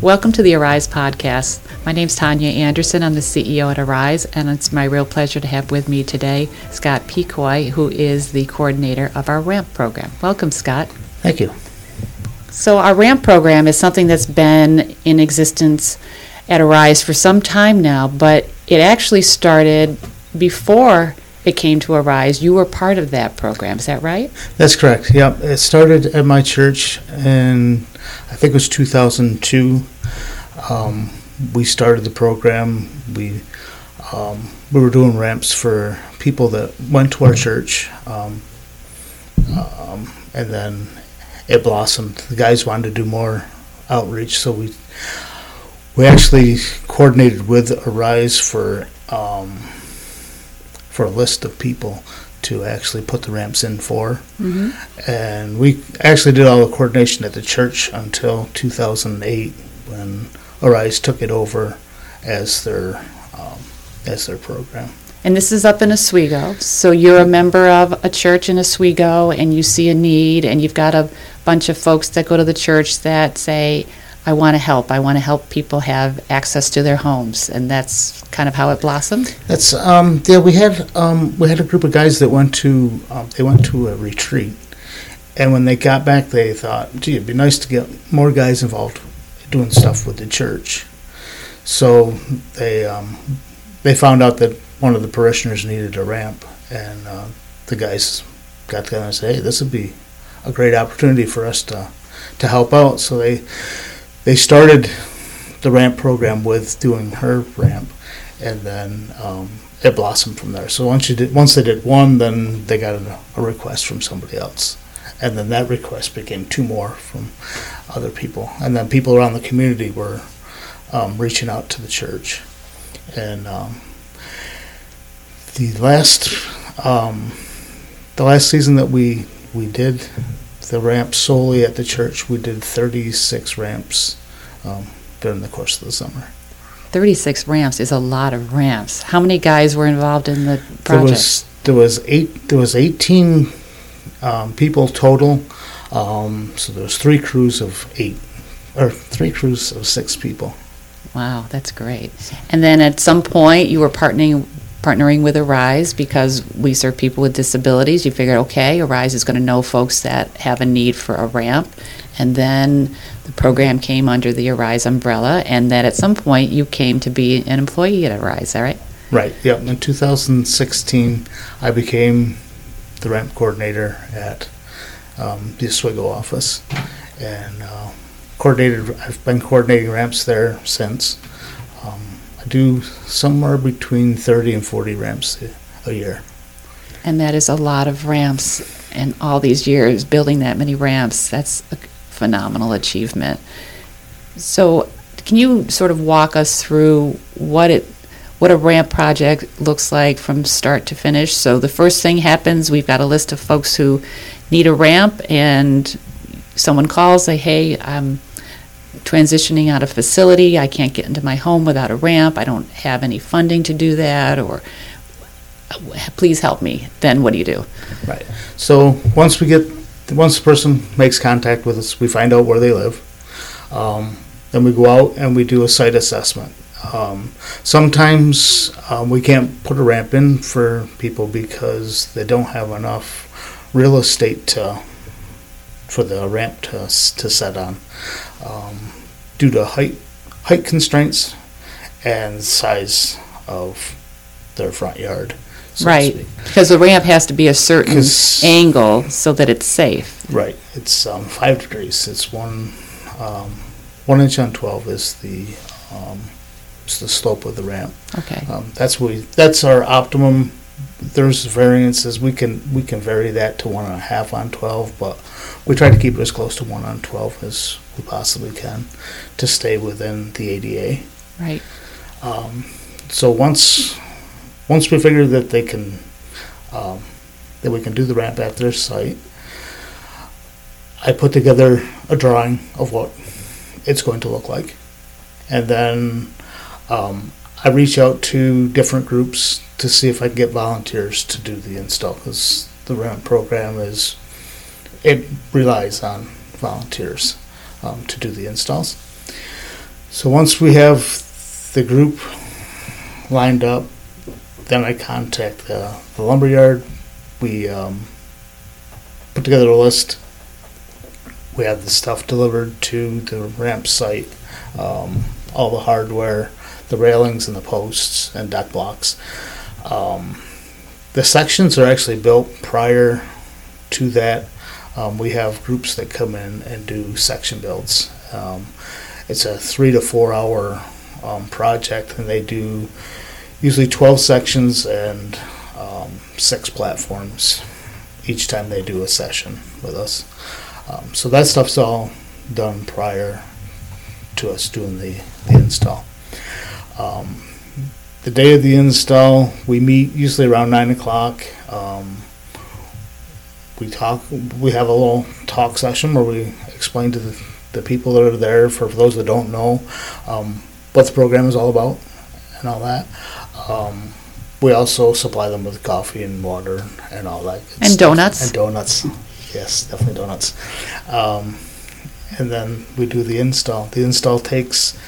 Welcome to the Arise podcast. My name is Tania Anderson. I'm the CEO at Arise, and it's my real pleasure to have with me today Scott Pecoy, who is the coordinator of our RAMP program. Welcome, Scott. Thank you. So, our RAMP program is something that's been in existence at Arise for some time now, but it actually started before it came to Arise. You were part of that program, is that right? That's correct. Yep. It started at my church and I think it was 2002. Um, we started the program. We um, we were doing ramps for people that went to our church, um, um, and then it blossomed. The guys wanted to do more outreach, so we we actually coordinated with Arise for um, for a list of people to actually put the ramps in for, Mm-hmm. and we actually did all the coordination at the church until 2008 when Arise took it over as their um, as their program. And this is up in Oswego. So you're a member of a church in Oswego and you see a need and you've got a bunch of folks that go to the church that say, I want to help. I want to help people have access to their homes. And that's kind of how it blossomed. That's um, yeah. We had um, we had a group of guys that went to um, they went to a retreat, and when they got back, they thought, "Gee, it'd be nice to get more guys involved doing stuff with the church." So they um, they found out that one of the parishioners needed a ramp, and uh, the guys got together and said, "Hey, this would be a great opportunity for us to to help out." So they they started the ramp program with doing her ramp and then um, it blossomed from there. So once you did, once they did one, then they got a, a request from somebody else, and then that request became two more from other people, and then people around the community were um, reaching out to the church, and um, the last um, the last season that we we did the ramp solely at the church, we did 36 ramps um, during the course of the summer. 36 ramps is a lot of ramps. How many guys were involved in the project? There was there was eight there was eighteen um, people total. Um, so there was three crews of eight or three crews of six people. Wow, that's great. And then at some point, you were partnering partnering with Arise because we serve people with disabilities. You figured, okay, Arise is going to know folks that have a need for a ramp, and then the program came under the Arise umbrella. And then at some point, you came to be an employee at Arise. Is that right? Right. Yep. In 2016, I became the ramp coordinator at um, the Oswego office, and uh, coordinated. I've been coordinating ramps there since. Do somewhere between 30 and 40 ramps a, a year. And that is a lot of ramps. And all these years building that many ramps, that's a phenomenal achievement. So, can you sort of walk us through what it what a ramp project looks like from start to finish? So, the first thing happens, we've got a list of folks who need a ramp, and someone calls, say, "Hey, I'm transitioning out of facility. I can't get into my home without a ramp. I don't have any funding to do that, or please help me." Then, what do you do? Right. So once we get, once the person makes contact with us, we find out where they live. Um, then we go out and we do a site assessment. Um, sometimes um, we can't put a ramp in for people because they don't have enough real estate to for the ramp to to set on um, due to height height constraints and size of their front yard. so Right. Because the ramp has to be a certain angle so that it's safe. Right. It's um, five degrees. It's one um, one inch on twelve is the um, is the slope of the ramp. Okay. Um, that's we, that's our optimum. There's variances. We can we can vary that to one and a half on twelve, but we try to keep it as close to one on twelve as we possibly can to stay within the ADA. Right. Um, so once once we figure that they can um, that we can do the ramp at their site, I put together a drawing of what it's going to look like, and then um, I reach out to different groups to see if I can get volunteers to do the install because the ramp program is it relies on volunteers. um, to do the installs. So once we have the group lined up, then I contact the, the lumberyard. We um, put together a list. We have the stuff delivered to the ramp site, um, all the hardware, the railings and the posts and deck blocks. Um, the sections are actually built prior to that. Um, we have groups that come in and do section builds. Um, it's a three to four hour um, project, and they do usually 12 sections and um, six platforms each time they do a session with us. Um, so that stuff's all done prior to us doing the, the install. Um, the day of the install, we meet usually around nine o'clock. Um, we talk. We have a little talk session where we explain to the, the people that are there, for those that don't know, um, what the program is all about and all that. Um, we also supply them with coffee and water and all that. good And stuff. donuts. And donuts. Yes, definitely donuts. Um, and then we do the install. The install takes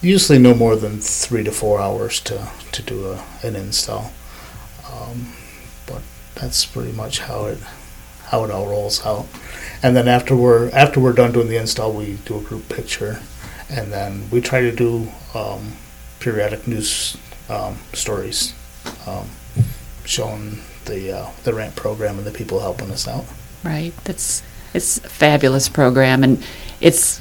usually no more than three to four hours to, to do a, an install. Um, but that's pretty much how it how it all rolls out. And then after we're after we're done doing the install, we do a group picture, and then we try to do um, periodic news um, stories um, showing the uh, the ramp program and the people helping us out. Right. That's it's a fabulous program, and it's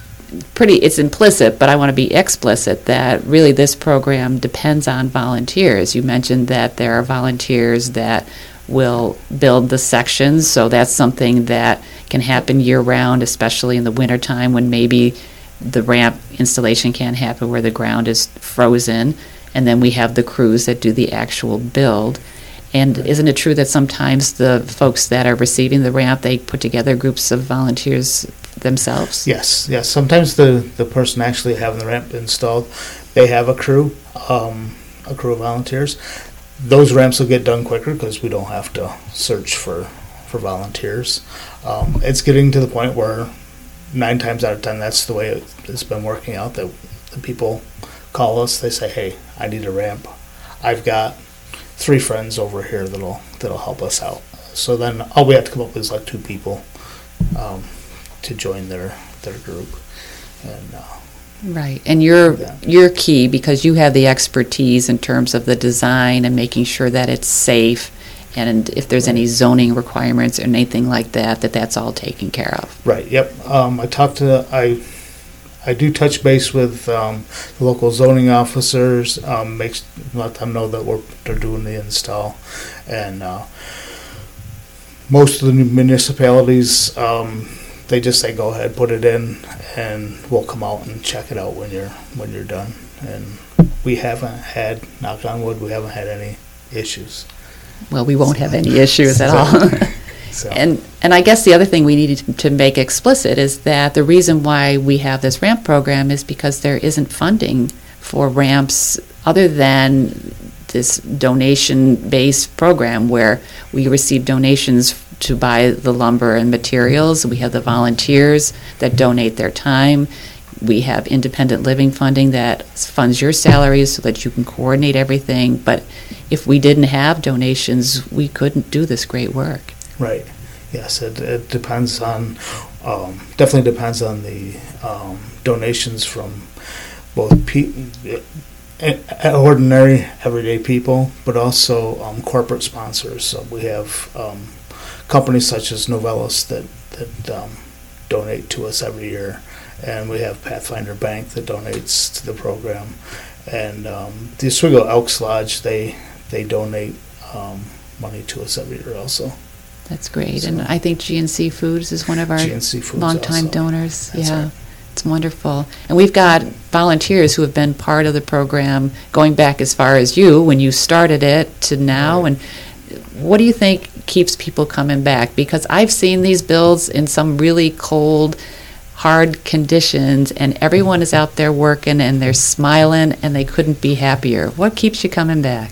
pretty. It's implicit, but I want to be explicit that really this program depends on volunteers. You mentioned that there are volunteers that will build the sections, so that's something that can happen year round, especially in the wintertime when maybe the ramp installation can't happen where the ground is frozen. And then we have the crews that do the actual build. And isn't it true that sometimes the folks that are receiving the ramp, they put together groups of volunteers themselves? Yes, yes. Sometimes the, the person actually having the ramp installed, they have a crew, um, a crew of volunteers. Those ramps will get done quicker because we don't have to search for, for volunteers. Um, it's getting to the point where nine times out of ten, that's the way it, it's been working out. That the people call us, they say, "Hey, I need a ramp. I've got three friends over here that'll that'll help us out." So then all we have to come up with is like two people um, to join their their group, and uh, Right, and you're, Yeah. you're key because you have the expertise in terms of the design and making sure that it's safe, and if there's any zoning requirements or anything like that, that that's all taken care of. Right. Yep. Um, I talked to I. I do touch base with um, the local zoning officers. Um, makes let them know that we're they're doing the install, and uh, most of the municipalities um, they just say go ahead, put it in, and we'll come out and check it out when you're when you're done. And we haven't had, knock on wood, we haven't had any issues. Well, we won't have any issues at all. So And, and I guess the other thing we needed to- to make explicit is that the reason why we have this ramp program is because there isn't funding for ramps other than this donation-based program where we receive donations to buy the lumber and materials. We have the volunteers that donate their time. We have independent living funding that funds your salaries so that you can coordinate everything. But if we didn't have donations, we couldn't do this great work. Right. Yes, it, it depends on, um, definitely depends on the um, donations from both pe- eh, eh, ordinary, everyday people, but also um, corporate sponsors. So we have um, companies such as Novelis that, that um, donate to us every year. And we have Pathfinder Bank that donates to the program. And um, the Oswego Elks Lodge, they, they donate um, money to us every year also. That's great. And I think GNC Foods is one of our longtime also. donors. That's yeah. right. It's wonderful. And we've got volunteers who have been part of the program going back as far as you when you started it to now. Right. And what do you think keeps people coming back? Because I've seen these builds in some really cold, hard conditions, and everyone is out there working and they're smiling and they couldn't be happier. What keeps you coming back?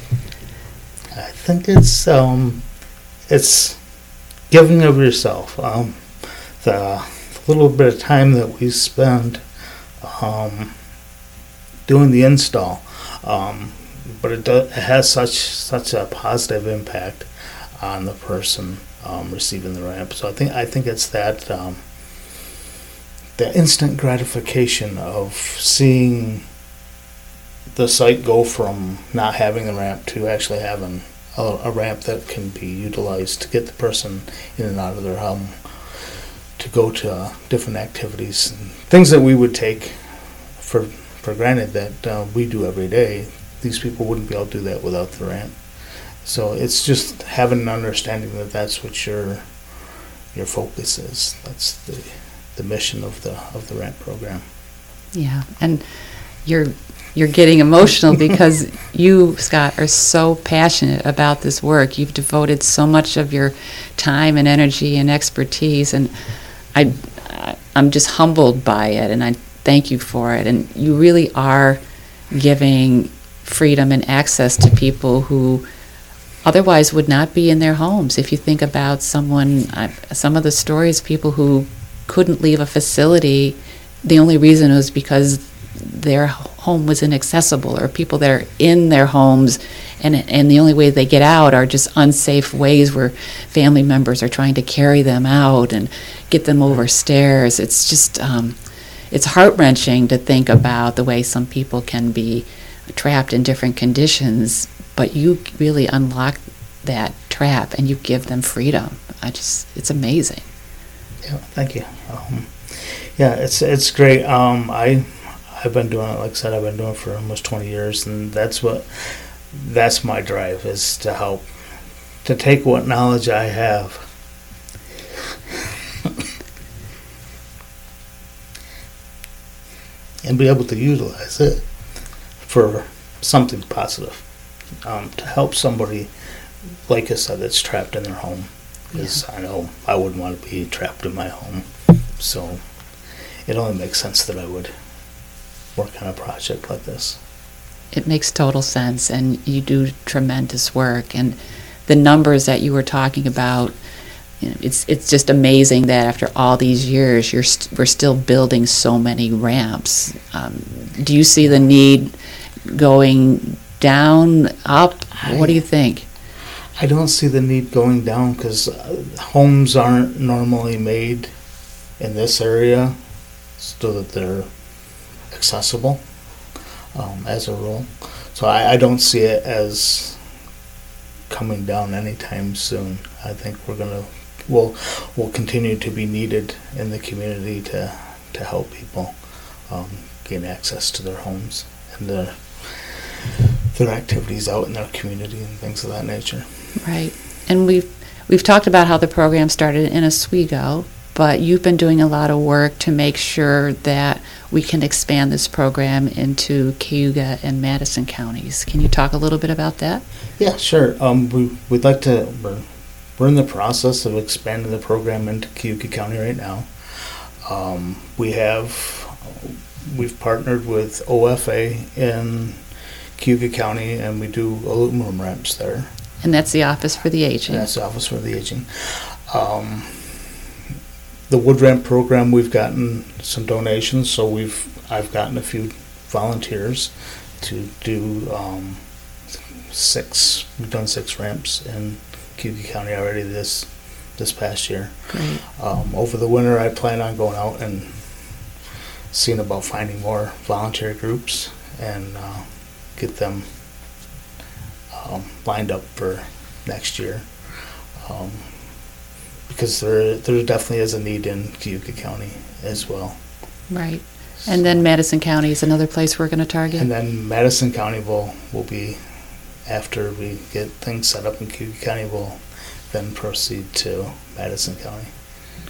I think it's um, it's giving of yourself. Um, the little bit of time that we spend um, doing the install, um, but it, does, it has such such a positive impact on the person um, receiving the ramp. So I think I think it's that um, the instant gratification of seeing the site go from not having the ramp to actually having a, a ramp that can be utilized to get the person in and out of their home to go to uh, different activities and things that we would take for for granted that uh, we do every day. These people wouldn't be able to do that without the ramp. So it's just having an understanding that that's what your your focus is. That's the the mission of the of the ramp program. Yeah, and you're you're getting emotional because you, Scott, are so passionate about this work. You've devoted so much of your time and energy and expertise, and I, I'm just humbled by it, and I thank you for it. And you really are giving freedom and access to people who otherwise would not be in their homes. If you think about someone, uh, some of the stories, people who couldn't leave a facility, the only reason was because their home was inaccessible or people that are in their homes and and the only way they get out are just unsafe ways where family members are trying to carry them out and get them over stairs it's just um, it's heart wrenching to think about the way some people can be trapped in different conditions but you really unlock that trap and you give them freedom. I just it's amazing. Yeah thank you. Um, yeah it's it's great. Um, I I've been doing it, like I said, I've been doing it for almost 20 years, and that's what that's my drive is to help to take what knowledge I have. and be able to utilize it for something positive um, to help somebody, like I said, that's trapped in their home. Because yeah. I know I wouldn't want to be trapped in my home, so it only makes sense that I would work on a project like this. It makes total sense, and you do tremendous work. And the numbers that you were talking about, you know, it's it's just amazing that after all these years, you're st- we're still building so many ramps. Um, do you see the need going down, up? What do you think? I don't see the need going down because uh, homes aren't normally made in this area so that they're accessible um, as a rule. So I, I don't see it as coming down anytime soon. I think we're gonna will will continue to be needed in the community to to help people um, gain access to their homes and their their activities out in their community and things of that nature. Right, and we've we've talked about how the program started in Oswego, but you've been doing a lot of work to make sure that we can expand this program into Cayuga and Madison counties. Can you talk a little bit about that? Yeah, sure. Um, we, we'd like to, we're, we're in the process of expanding the program into Cayuga County right now. Um, we have, we've partnered with OFA in Cayuga County and we do aluminum ramps there. And that's the Office for the Aging. That's the Office for the Aging. Um, the wood ramp program, we've gotten some donations, so we've I've gotten a few volunteers to do um, six. We've done six ramps in Cayuga County already this this past year. Great. Um, over the winter, I plan on going out and seeing about finding more volunteer groups and uh, get them um, lined up for next year. Um, because there there definitely is a need in Cayuga County as well. Right. And then Madison County is another place we're going to target. And then Madison County will will be after we get things set up in Cayuga County, we'll then proceed to Madison County.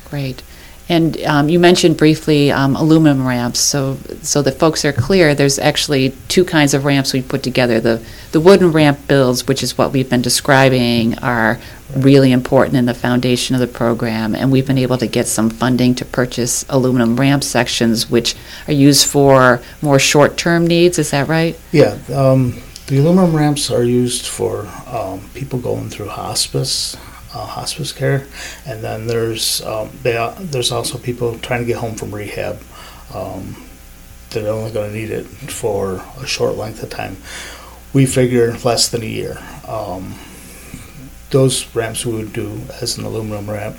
Great. And um, you mentioned briefly um, aluminum ramps, so so that folks are clear. There's actually two kinds of ramps we put together. The the wooden ramp builds, which is what we've been describing, are really important in the foundation of the program, and we've been able to get some funding to purchase aluminum ramp sections, which are used for more short-term needs. Is that right? Yeah. Um, the aluminum ramps are used for um, people going through hospice uh, hospice care, and then there's um, they, uh, there's also people trying to get home from rehab. Um, they're only going to need it for a short length of time. We figure less than a year. Um, those ramps we would do as an aluminum ramp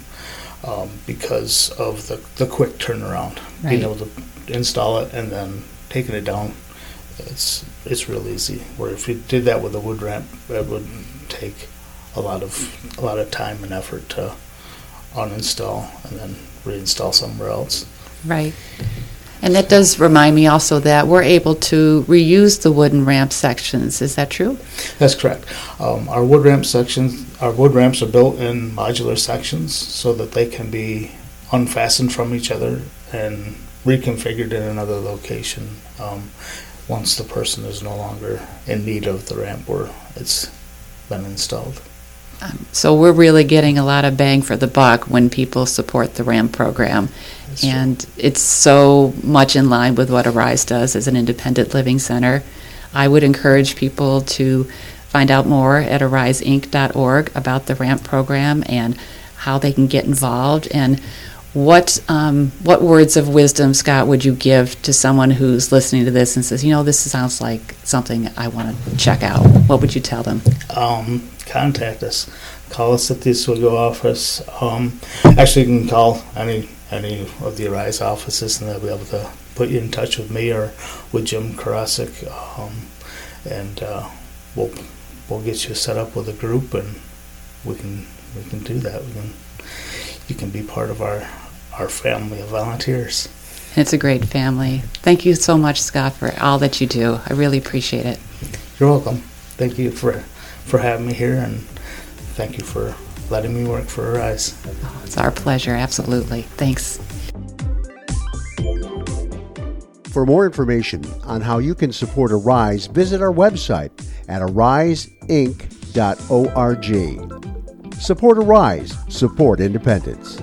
um, because of the, the quick turnaround, being able to install it and then taking it down. It's it's real easy. Where if you did that with a wood ramp, it would take a lot of a lot of time and effort to uninstall and then reinstall somewhere else. Right. And that does remind me also that we're able to reuse the wooden ramp sections. Is that true? That's correct. Um, our wood ramp sections, our wood ramps are built in modular sections so that they can be unfastened from each other and reconfigured in another location um, once the person is no longer in need of the ramp or it's been installed. So we're really getting a lot of bang for the buck when people support the ramp program. That's true. And it's so much in line with what Arise does as an independent living center. I would encourage people to find out more at ariseinc.org about the ramp program and how they can get involved. And what um, what words of wisdom, Scott, would you give to someone who's listening to this and says, you know, this sounds like something I want to check out? What would you tell them? um, contact us. Call us at the Oswego office. Um, actually, you can call any any of the Arise offices, and they'll be able to put you in touch with me or with Jim Karasik, um, and uh, we'll we'll get you set up with a group, and we can we can do that. We can you can be part of our our family of volunteers. It's a great family. Thank you so much, Scott, for all that you do. I really appreciate it. You're welcome. Thank you for for having me here, and thank you for letting me work for Arise. Oh, it's our pleasure, absolutely. Thanks. For more information on how you can support Arise, visit our website at ariseinc.org. Support Arise, support independence.